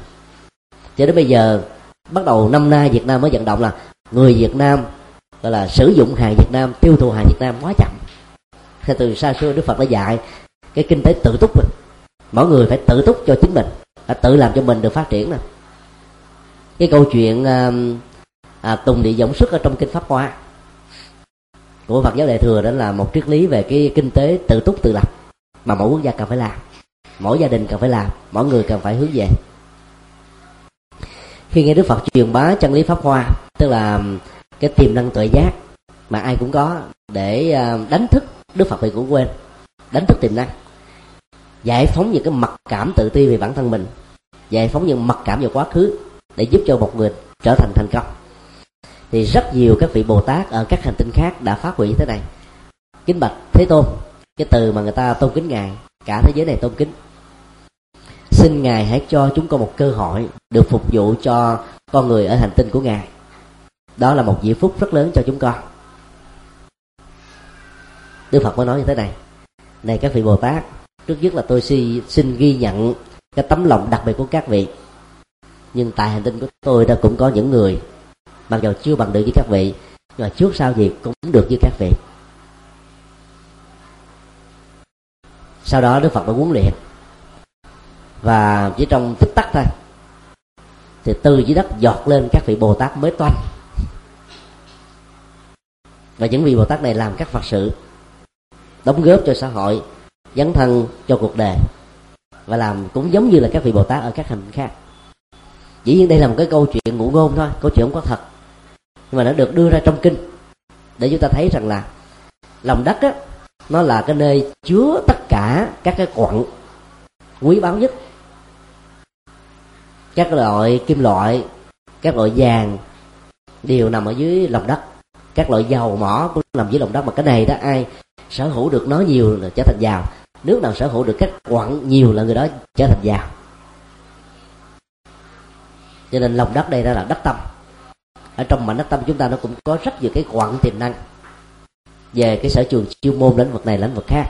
Cho đến bây giờ bắt đầu năm nay Việt Nam mới vận động là người Việt Nam gọi là sử dụng hàng Việt Nam tiêu thụ hàng Việt Nam quá chậm. Thì từ xa xưa Đức Phật đã dạy cái kinh tế tự túc mình mỗi người phải tự túc cho chính mình phải tự làm cho mình được phát triển nè. Cái câu chuyện à, à, tùng địa giống xuất ở trong kinh pháp hoa của Phật giáo Đại thừa đó là một triết lý về cái kinh tế tự túc tự lập mà mỗi quốc gia cần phải làm mỗi gia đình cần phải làm mỗi người cần phải hướng về khi nghe Đức Phật truyền bá chân lý pháp hoa, tức là cái tiềm năng tuệ giác mà ai cũng có để à, đánh thức Đức Phật thì cũng quên, đánh thức tiềm năng. Giải phóng những cái mặc cảm tự ti về bản thân mình, giải phóng những mặc cảm về quá khứ để giúp cho một người trở thành thành công. Thì rất nhiều các vị bồ tát ở các hành tinh khác đã phát huy như thế này. Kính bạch thế tôn, cái từ mà người ta tôn kính ngài, cả thế giới này tôn kính xin ngài hãy cho chúng con một cơ hội được phục vụ cho con người ở hành tinh của ngài. Đó là một diễm phúc rất lớn cho chúng con. Đức phật mới nói như thế này này các vị bồ tát, trước nhất là tôi xin ghi nhận cái tấm lòng đặc biệt của các vị. Nhưng tại hành tinh của tôi đã cũng có những người, mặc dù chưa bằng được với các vị, nhưng mà trước sau gì cũng được như các vị. Sau đó đức phật đã huấn luyện và chỉ trong tích tắc thôi. Thì từ dưới đất giọt lên các vị bồ tát mới toanh. Và những vị bồ tát này làm các phật sự, đóng góp cho xã hội, dấn thân cho cuộc đời, và làm cũng giống như là các vị bồ tát ở các hành khác. Dĩ nhiên đây là một cái câu chuyện ngụ ngôn thôi, câu chuyện không có thật. Nhưng mà nó được đưa ra trong kinh, để chúng ta thấy rằng là lòng đất á, nó là cái nơi chứa tất cả các cái quặng quý báu nhất các loại kim loại, các loại vàng, đều nằm ở dưới lòng đất. Các loại dầu mỏ cũng nằm dưới lòng đất, mà cái này đó ai sở hữu được nó nhiều là trở thành giàu nước nào sở hữu được các quặng nhiều là người đó trở thành giàu cho nên lòng đất đây đó là đất tâm. Ở trong mảnh đất tâm chúng ta nó cũng có rất nhiều cái quặng tiềm năng. Về cái sở trường chuyên môn lĩnh vực này, lĩnh vực khác.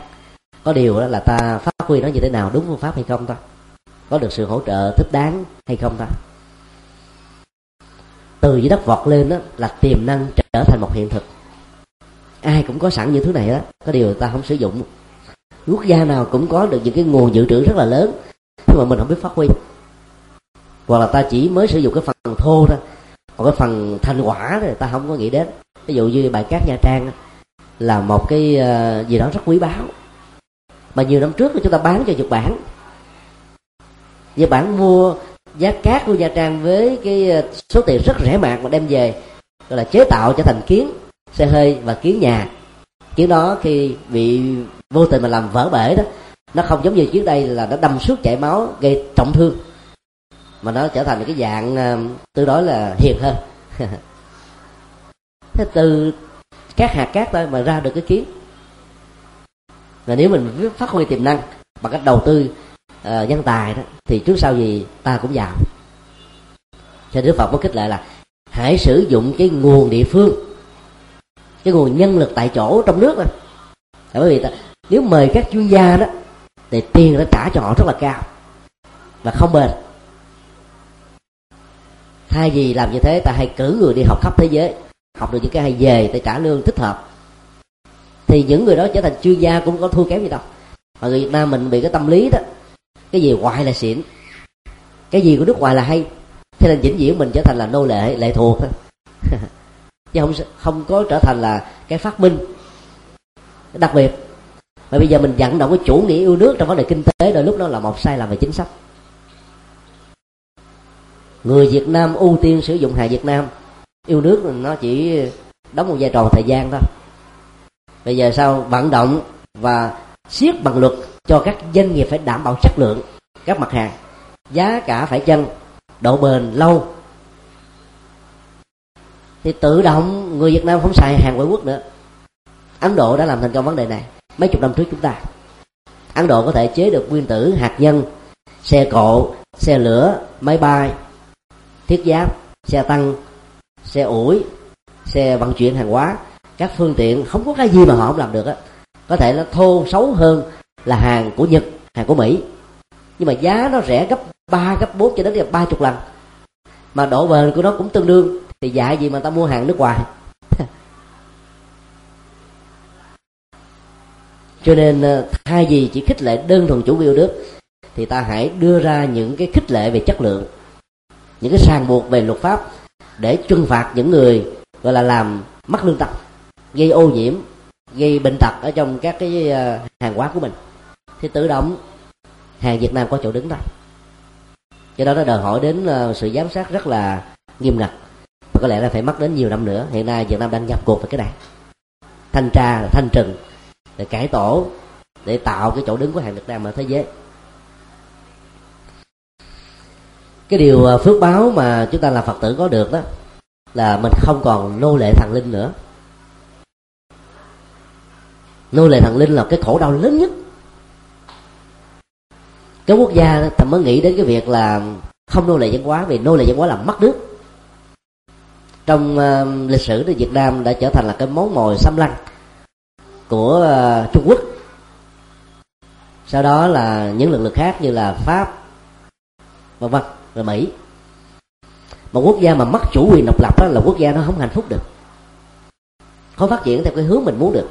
Có điều đó là ta phát huy nó như thế nào, đúng phương pháp hay không thôi có được sự hỗ trợ thích đáng hay không thôi từ dưới đất vọt lên đó là tiềm năng trở thành một hiện thực. Ai cũng có sẵn những thứ này đó có điều ta không sử dụng. Quốc gia nào cũng có được những cái nguồn dự trữ rất là lớn, nhưng mà mình không biết phát huy. Hoặc là ta chỉ mới sử dụng cái phần thô thôi, còn cái phần thành quả thì ta không có nghĩ đến. Ví dụ như bài cát nha trang là một cái ờ, gì đó rất quý báu. Mà nhiều năm trước chúng ta bán cho nhật bản nhật bản mua giá cát của nha trang với cái ờ, số tiền rất rẻ mạt mà đem về, gọi là chế tạo trở thành kiến, xe hơi và kiến nhà. Kiến đó khi bị vô tình mà làm vỡ bể đó, nó không giống như trước đây là nó đâm suốt chảy máu, gây trọng thương. Mà nó trở thành cái dạng ờ, tương đối là hiền hơn. Thế từ các hạt cát thôi mà ra được cái kiến. Và nếu mình phát huy tiềm năng bằng cách đầu tư Ờ, uh, nhân tài đó thì trước sau gì ta cũng giàu cho đức phật có khích lệ là hãy sử dụng cái nguồn địa phương cái nguồn nhân lực tại chỗ trong nước đó bởi vì ta, nếu mời các chuyên gia đó thì tiền đã trả cho họ rất là cao và không bền. Thay vì làm như thế ta hãy cử người đi học khắp thế giới học được những cái hay về ta trả lương thích hợp. Thì những người đó trở thành chuyên gia cũng có thua kém gì đâu. Mà người việt nam mình bị cái tâm lý đó cái gì hoài là xịn cái gì của nước ngoài là hay? Thế nên vĩnh viễn mình trở thành là nô lệ lệ thuộc. Chứ không không có trở thành là cái phát minh đặc biệt. Mà bây giờ mình vận động cái chủ nghĩa yêu nước trong vấn đề kinh tế, đôi lúc đó là một sai lầm về chính sách. Người việt nam ưu tiên sử dụng hàng việt nam, yêu nước nó chỉ đóng một vai trò thời gian thôi. Bây giờ sao vận động và siết bằng luật cho các doanh nghiệp phải đảm bảo chất lượng các mặt hàng. Giá cả phải chăng độ bền lâu? Thì tự động người việt nam không xài hàng ngoại quốc nữa. Ấn độ đã làm thành công vấn đề này mấy chục năm trước chúng ta. Ấn độ có thể chế được nguyên tử, hạt nhân, xe cộ, xe lửa, máy bay, thiết giáp, xe tăng, xe ủi, xe vận chuyển hàng hóa. Các phương tiện không có cái gì mà họ không làm được á có thể nó thô xấu hơn là hàng của nhật, hàng của mỹ. Nhưng mà giá nó rẻ gấp 3 gấp 4 cho đến là ba chục lần. Mà độ bền của nó cũng tương đương. Thì dạ gì mà ta mua hàng nước ngoài? Cho nên ờ, thay vì chỉ khích lệ đơn thuần chủ yêu nước, thì ta hãy đưa ra những cái khích lệ về chất lượng, những cái ràng buộc về luật pháp để trừng phạt những người, gọi là, làm mất lương tâm, gây ô nhiễm gây bệnh tật ở trong các cái ờ, hàng hóa của mình. Thì tự động, hàng Việt Nam có chỗ đứng thôi. Cho đó nó đòi hỏi đến ờ, sự giám sát rất là nghiêm ngặt. Và có lẽ là phải mất đến nhiều năm nữa. Hiện nay Việt Nam đang nhập cuộc về cái này. Thanh tra, thanh trừng, để cải tổ, để tạo cái chỗ đứng của hàng Việt Nam ở thế giới. Cái điều ờ, phước báo mà chúng ta là Phật tử có được đó, là mình không còn nô lệ thần linh nữa nô lệ thần linh là cái khổ đau lớn nhất. Cái quốc gia ta mới nghĩ đến cái việc là không nô lệ văn hóa vì nô lệ văn hóa là mất nước. Trong uh, lịch sử thì Việt Nam đã trở thành là cái món mồi xâm lăng của uh, Trung Quốc. Sau đó là những lực lượng khác như là Pháp vân vân và Mỹ. Một quốc gia mà mất chủ quyền độc lập đó là quốc gia nó không hạnh phúc được. Không phát triển theo cái hướng mình muốn được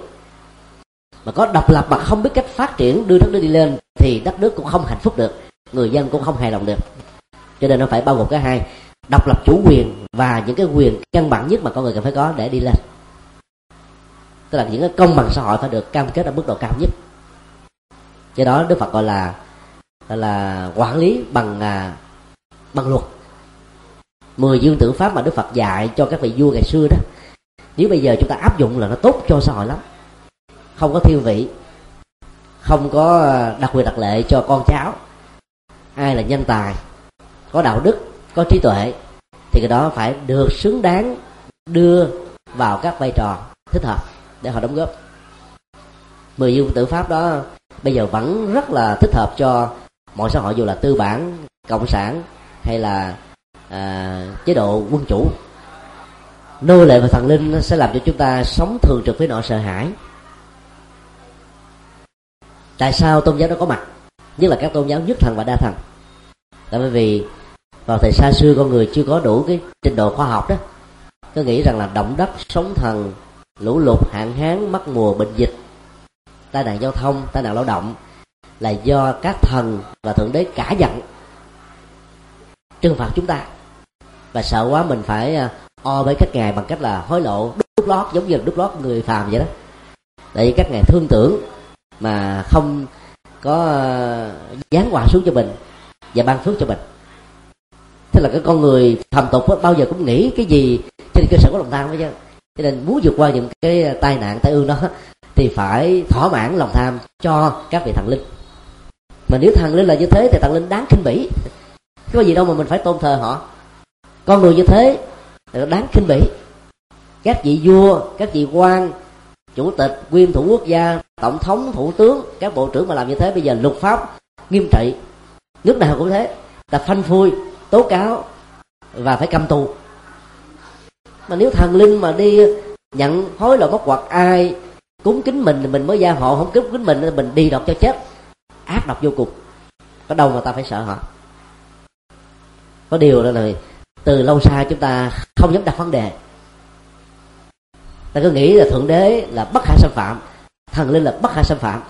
mà có độc lập mà không biết cách phát triển đưa đất nước đi lên thì đất nước cũng không hạnh phúc được người dân cũng không hài lòng được. Cho nên nó phải bao gồm cái hai độc lập chủ quyền và những cái quyền căn bản nhất mà con người cần phải có để đi lên. Tức là những cái công bằng xã hội phải được cam kết ở mức độ cao nhất. Do đó đức phật gọi là gọi là quản lý bằng à, bằng luật. Mười dương tử pháp mà đức phật dạy cho các vị vua ngày xưa đó nếu bây giờ chúng ta áp dụng là nó tốt cho xã hội lắm không có thiên vị. Không có à, đặc quyền đặc lệ cho con cháu. Ai là nhân tài có đạo đức có trí tuệ thì cái đó phải được xứng đáng đưa vào các vai trò thích hợp để họ đóng góp. Mười dương tử pháp đó bây giờ vẫn rất là thích hợp cho mọi xã hội dù là tư bản cộng sản hay là à, chế độ quân chủ. Nô lệ và thần linh sẽ làm cho chúng ta sống thường trực với nỗi sợ hãi tại sao tôn giáo đó có mặt? Nhất là các tôn giáo nhất thần và đa thần. Là bởi vì vào thời xa xưa con người chưa có đủ cái trình độ khoa học đó. Có nghĩ rằng là động đất, sóng thần, lũ lụt, hạn hán, mất mùa, bệnh dịch, tai nạn giao thông, tai nạn lao động là do các thần và thượng đế cả giận, trừng phạt chúng ta. Và sợ quá mình phải à, o với các ngài bằng cách là hối lộ, đút lót, giống như đút lót người phàm vậy đó. Tại vì các ngài thương tưởng mà không có ờ, dán giáng quà xuống cho mình và ban phước cho mình. Thế là cái con người thầm tục đó, bao giờ cũng nghĩ cái gì trên cơ sở của lòng tham với chứ. Cho nên muốn vượt qua những cái ờ, tai nạn tai ương đó thì phải thỏa mãn lòng tham cho các vị thần linh. Mà nếu thần linh là như thế thì thần linh đáng khinh bỉ. Có gì đâu mà mình phải tôn thờ họ. Con người như thế thì đáng khinh bỉ. Các vị vua các vị quan chủ tịch, nguyên thủ quốc gia, tổng thống, thủ tướng, các bộ trưởng mà làm như thế, bây giờ luật pháp nghiêm trị. Nước nào cũng thế. Ta phanh phui, tố cáo và phải cầm tù. Mà nếu thần linh mà đi nhận hối lộ mất hoặc ai cúng kính mình thì mình mới gia hộ, không cúng kính mình thì mình đi đọc cho chết. Ác độc vô cùng. Có đâu mà ta phải sợ họ? Có điều đó là từ lâu xa chúng ta không dám đặt vấn đề ta cứ nghĩ là thượng đế là bất khả xâm phạm. Thần linh là bất khả xâm phạm.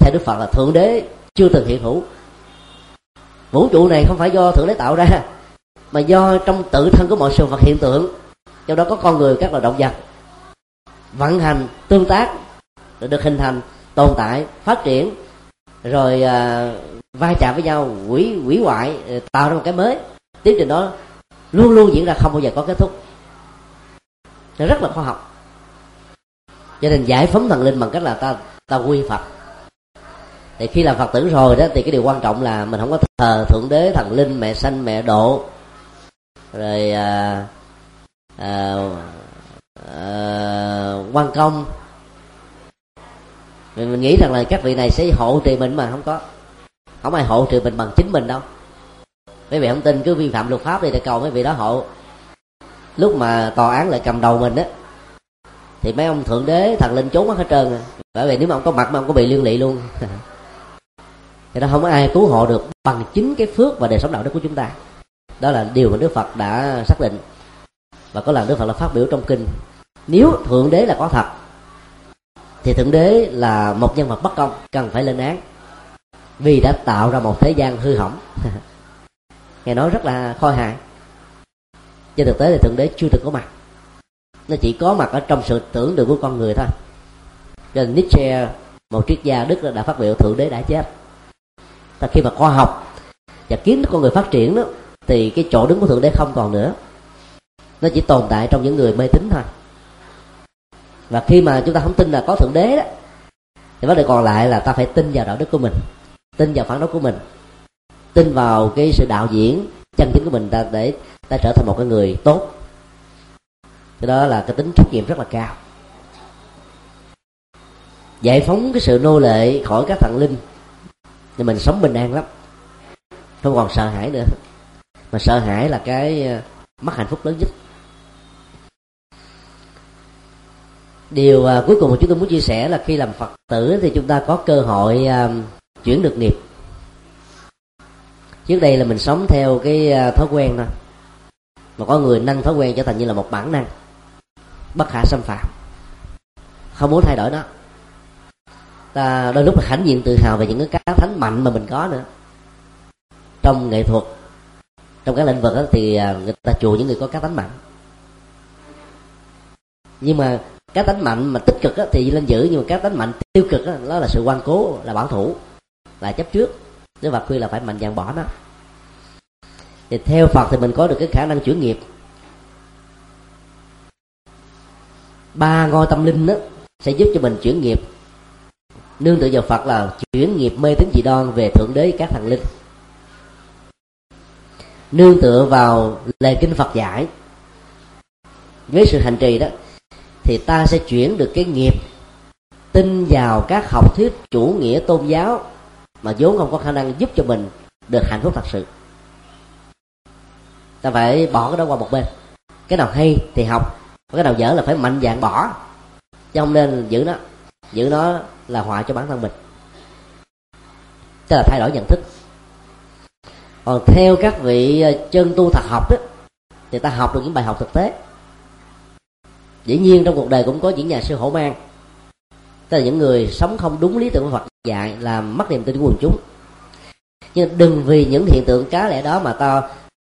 Theo đức phật là thượng đế chưa từng hiện hữu. Vũ trụ này không phải do thượng đế tạo ra mà do trong tự thân của mọi sự vật hiện tượng. Trong đó có con người các loài động vật. Vận hành tương tác được hình thành tồn tại phát triển rồi à, va chạm với nhau quỷ quỷ hoại tạo ra một cái mới. Tiến trình đó luôn luôn diễn ra không bao giờ có kết thúc. Nó rất là khoa học cho nên giải phóng thần linh bằng cách là ta ta quy phật. Thì khi làm phật tử rồi đó thì cái điều quan trọng là mình không có thờ thượng đế thần linh mẹ sanh mẹ độ. Rồi à, à, à, quan công. Mình, mình nghĩ rằng là các vị này sẽ hộ trì mình mà không có. Không ai hộ trì mình bằng chính mình đâu. Mấy vị không tin cứ vi phạm luật pháp đi để cầu mấy vị đó hộ. Lúc mà tòa án lại cầm đầu mình á thì mấy ông thượng đế thần linh trốn mất hết trơn à. bởi vì nếu mà ông có mặt mà ông có bị liên lụy luôn. Thì nó không có ai cứu hộ được bằng chính cái phước và đời sống đạo đức của chúng ta. Đó là điều mà đức phật đã xác định. Và có lần đức phật là phát biểu trong kinh, nếu thượng đế là có thật, thì thượng đế là một nhân vật bất công, cần phải lên án, vì đã tạo ra một thế gian hư hỏng. Nghe nói rất là khôi hài trên thực tế thì thượng đế chưa từng có mặt nó chỉ có mặt ở trong sự tưởng tượng của con người thôi. Cho nên Nietzsche, một triết gia Đức đã phát biểu thượng đế đã chết ta khi mà khoa học và kiến thức con người phát triển đó, thì cái chỗ đứng của thượng đế không còn nữa. Nó chỉ tồn tại trong những người mê tín thôi. Và khi mà chúng ta không tin là có thượng đế đó, thì vấn đề còn lại là ta phải tin vào đạo đức của mình, tin vào phản đối của mình, tin vào cái sự đạo diễn chân chính của mình ta để ta trở thành một cái người tốt cái đó là cái tính trách nhiệm rất là cao. Giải phóng cái sự nô lệ khỏi các thần linh thì mình sống bình an lắm. Không còn sợ hãi nữa. Mà sợ hãi là cái ờ, mất hạnh phúc lớn nhất. Điều uh, cuối cùng mà chúng tôi muốn chia sẻ là khi làm phật tử thì chúng ta có cơ hội uh, chuyển được nghiệp. Trước đây là mình sống theo cái uh, thói quen thôi. Mà có người nâng thói quen trở thành như là một bản năng bất khả xâm phạm. Không muốn thay đổi nó. Ta đôi lúc là hãnh diện tự hào về những cái cá thánh mạnh mà mình có nữa. Trong nghệ thuật trong các lĩnh vực đó, thì à, người ta chùa những người có cá thánh mạnh. Nhưng mà cá tánh mạnh mà tích cực đó thì lên giữ nhưng mà cá tánh mạnh tiêu cực đó, đó là sự quan cố là bảo thủ là chấp trước. Nếu Phật khuyên là phải mạnh dạn bỏ nó. Thì theo Phật thì mình có được cái khả năng chuyển nghiệp. Ba ngôi tâm linh đó sẽ giúp cho mình chuyển nghiệp. Nương tựa vào Phật là chuyển nghiệp mê tín dị đoan về thượng đế các thần linh. Nương tựa vào lời kinh Phật giải. Với sự hành trì đó, thì ta sẽ chuyển được cái nghiệp, tin vào các học thuyết chủ nghĩa tôn giáo mà vốn không có khả năng giúp cho mình được hạnh phúc thật sự. Ta phải bỏ cái đó qua một bên. Cái nào hay thì học cái nào dở là phải mạnh dạng bỏ. Chứ không nên giữ nó. Giữ nó là họa cho bản thân mình. Tức là thay đổi nhận thức. Còn theo các vị ờ, chân tu thật học đó, thì ta học được những bài học thực tế. Dĩ nhiên trong cuộc đời cũng có những nhà sư hổ mang. Tức là những người sống không đúng lý tưởng của Phật dạy làm mất niềm tin của quần chúng. Nhưng đừng vì những hiện tượng cá lẽ đó mà ta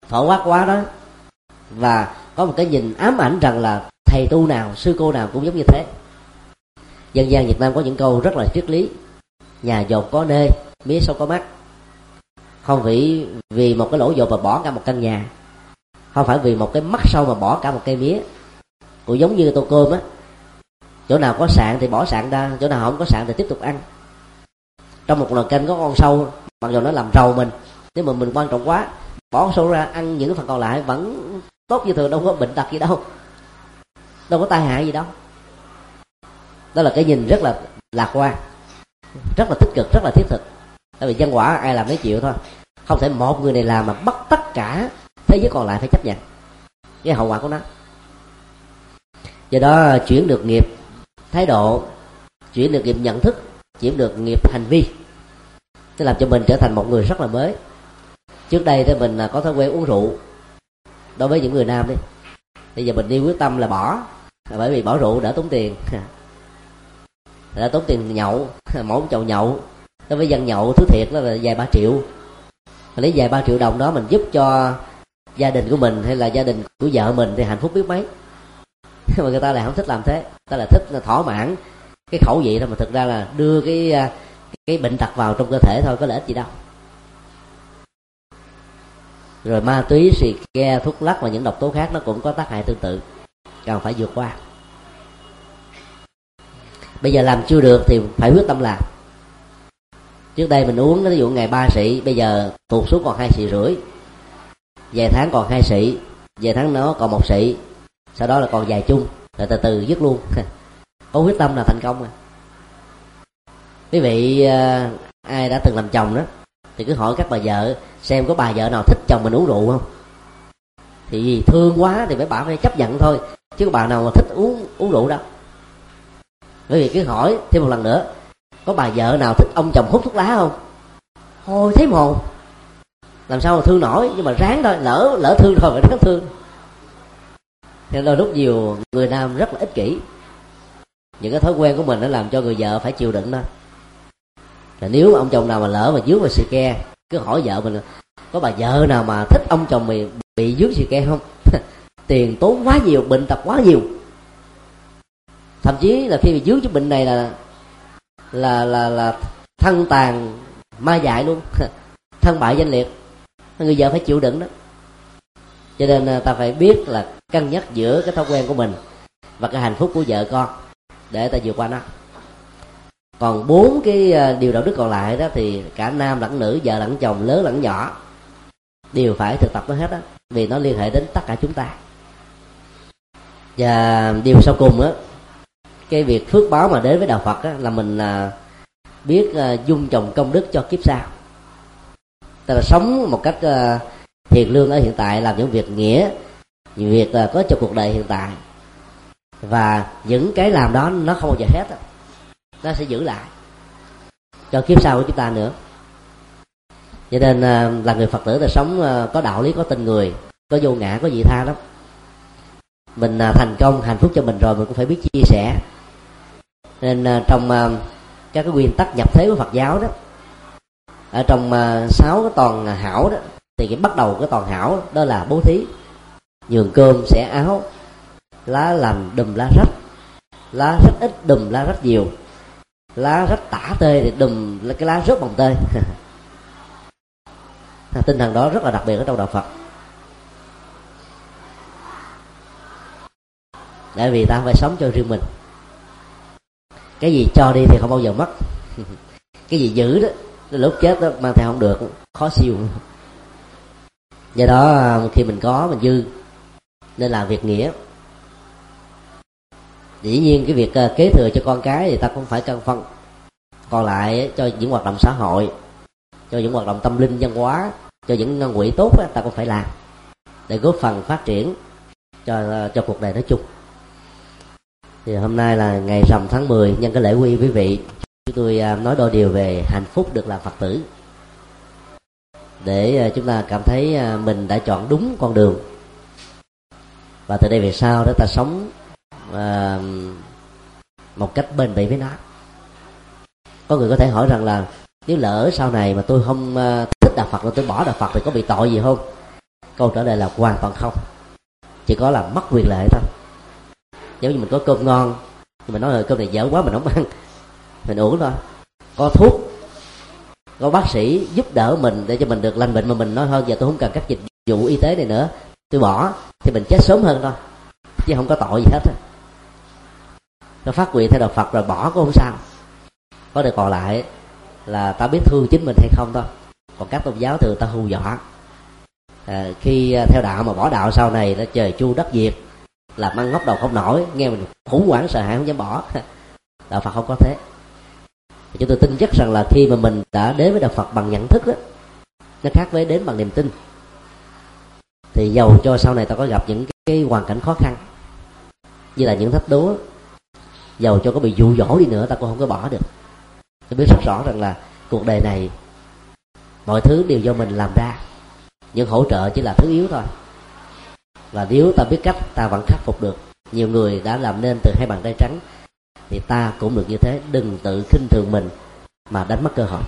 phổ quát quá đó và có một cái nhìn ám ảnh rằng là thầy tu nào, sư cô nào cũng giống như thế. Dân gian việt nam có những câu rất là triết lý. Nhà dột có nê, mía sâu có mắt. Không vì vì một cái lỗ dột mà bỏ cả một căn nhà. Không phải vì một cái mắt sâu mà bỏ cả một cây mía. Cũng giống như tô cơm á, chỗ nào có sạn thì bỏ sạn ra, chỗ nào không có sạn thì tiếp tục ăn. Trong một nồi canh có con sâu, mặc dù nó làm rầu mình nếu mà mình quan trọng quá. Bỏ con sâu ra ăn những phần còn lại vẫn tốt như thường, đâu có bệnh tật gì đâu đâu có tai hại gì đâu. Đó là cái nhìn rất là lạc quan, rất là tích cực, rất là thiết thực. Tại vì nhân quả ai làm mấy chịu thôi, không thể một người này làm mà bắt tất cả thế giới còn lại phải chấp nhận cái hậu quả của nó. Do đó chuyển được nghiệp thái độ, chuyển được nghiệp nhận thức, chuyển được nghiệp hành vi, nó làm cho mình trở thành một người rất là mới. Trước đây thì mình có thói quen uống rượu đối với những người nam đi bây giờ mình đi quyết tâm là bỏ. Bởi vì bỏ rượu đỡ tốn tiền. Đỡ tốn tiền nhậu. Mỗi chậu nhậu. Đối với dân nhậu, thứ thiệt đó là vài ba triệu. Lấy vài ba triệu đồng đó mình giúp cho gia đình của mình hay là gia đình của vợ mình thì hạnh phúc biết mấy. Mà người ta lại không thích làm thế. Ta là thích là thỏa mãn cái khẩu vị đó mà thực ra là đưa cái à, cái bệnh tật vào trong cơ thể thôi, có lợi ích gì đâu rồi ma túy, xì ke, thuốc lắc và những độc tố khác nó cũng có tác hại tương tự. Cần phải vượt qua. Bây giờ làm chưa được thì phải quyết tâm làm. Trước đây mình uống, ví dụ ngày ba sĩ, bây giờ tuột xuống còn hai sĩ rưỡi. Vài tháng còn hai sĩ, vài tháng nó còn một sĩ. Sau đó là còn dài chung, rồi từ từ dứt luôn. Có quyết tâm là thành công à quý vị à, ai đã từng làm chồng đó thì cứ hỏi các bà vợ xem có bà vợ nào thích chồng mình uống rượu không? Thì vì thương quá thì phải bà phải chấp nhận thôi, chứ có bà nào mà thích uống uống rượu đâu. Bởi vì cứ hỏi thêm một lần nữa, có bà vợ nào thích ông chồng hút thuốc lá không? Thôi thấy mồ. Làm sao mà thương nổi, nhưng mà ráng thôi, lỡ lỡ thương rồi phải ráng thương. Nên đôi lúc nhiều người nam rất là ích kỷ. Những cái thói quen của mình nó làm cho người vợ phải chịu đựng đó là nếu mà ông chồng nào mà lỡ mà dướng vào xì ke, cứ hỏi vợ mình có bà vợ nào mà thích ông chồng mình bị dướng xì ke không? Tiền tốn quá nhiều, bệnh tật quá nhiều. Thậm chí là khi bị dướng cái bệnh này là là là là thân tàn ma dại luôn, thân bại danh liệt. Người vợ phải chịu đựng đó. Cho nên à, ta phải biết là cân nhắc giữa cái thói quen của mình và cái hạnh phúc của vợ con để ta vượt qua nó còn bốn cái ờ, điều đạo đức còn lại đó thì cả nam lẫn nữ vợ lẫn chồng lớn lẫn nhỏ đều phải thực tập nó hết á vì nó liên hệ đến tất cả chúng ta. Và điều sau cùng á cái việc phước báo mà đến với đạo phật á, là mình ờ, biết ờ, dung trồng công đức cho kiếp sau. Ta là sống một cách thiện lương ở hiện tại làm những việc nghĩa những việc có cho cuộc đời hiện tại. Và những cái làm đó nó không bao giờ hết á nó sẽ giữ lại cho kiếp sau của chúng ta nữa. Cho nên ờ, là người phật tử là sống ờ, có đạo lý, có tình người, có vô ngã, có vị tha lắm. Mình ờ, thành công, hạnh phúc cho mình rồi mình cũng phải biết chia sẻ. Nên trong các cái nguyên tắc nhập thế của phật giáo đó, ở trong sáu cái toàn hảo đó, thì cái bắt đầu cái toàn hảo đó là bố thí. Nhường cơm, xẻ áo, lá làm đùm lá rách. Lá rất ít, đùm lá rất nhiều lá rách tả tê thì đùm cái lá rớt bằng tê tinh thần đó rất là đặc biệt ở trong đạo phật. Tại vì ta phải sống cho riêng mình. Cái gì cho đi thì không bao giờ mất. Cái gì giữ đó lúc chết đó, mang theo không được, khó siêu. Do đó, khi mình có, mình dư, nên làm việc nghĩa dĩ nhiên cái việc ờ, kế thừa cho con cái thì ta cũng phải cân phân. Còn lại cho những hoạt động xã hội, cho những hoạt động tâm linh văn hóa, cho những quỹ tốt ta cũng phải làm để góp phần phát triển cho ờ, cho cuộc đời nói chung. Thì hôm nay là ngày rằm tháng 10 nhân cái lễ quy quý vị, chúng tôi ờ, nói đôi điều về hạnh phúc được làm phật tử. Để chúng ta cảm thấy mình đã chọn đúng con đường. Và từ đây về sau đó ta sống uh, một cách bền bỉ với nó. Có người có thể hỏi rằng là nếu lỡ sau này mà tôi không uh, thích đạo phật rồi tôi bỏ đạo phật thì có bị tội gì không? Câu trả lời là hoàn toàn không. Chỉ có là mất quyền lợi thôi. Giống như mình có cơm ngon mình nói là cơm này dở quá mình không ăn mình uống thôi. Có thuốc có bác sĩ giúp đỡ mình để cho mình được lành bệnh mà mình nói hơn. giờ tôi không cần các dịch vụ y tế này nữa tôi bỏ thì mình chết sớm hơn thôi chứ không có tội gì hết nó phát nguyện theo đạo phật rồi bỏ cũng không sao. Có điều còn lại là ta biết thương chính mình hay không thôi. Còn các tôn giáo thường ta hù dọa. À, khi à, theo đạo mà bỏ đạo sau này nó trời chu đất diệt làm ăn ngóc đầu không nổi nghe mình khủng hoảng sợ hãi không dám bỏ. Đạo phật không có thế. Chúng tôi tin chắc rằng là khi mà mình đã đến với đạo phật bằng nhận thức đó nó khác với đến bằng niềm tin. Thì giàu cho sau này ta có gặp những cái hoàn cảnh khó khăn như là những thách đố giàu cho có bị dụ dỗ đi nữa, ta cũng không có bỏ được. Tôi biết rất rõ rằng là cuộc đời này, mọi thứ đều do mình làm ra. Nhưng hỗ trợ chỉ là thứ yếu thôi. Và nếu ta biết cách, ta vẫn khắc phục được. Nhiều người đã làm nên từ hai bàn tay trắng, thì ta cũng được như thế. Đừng tự khinh thường mình mà đánh mất cơ hội.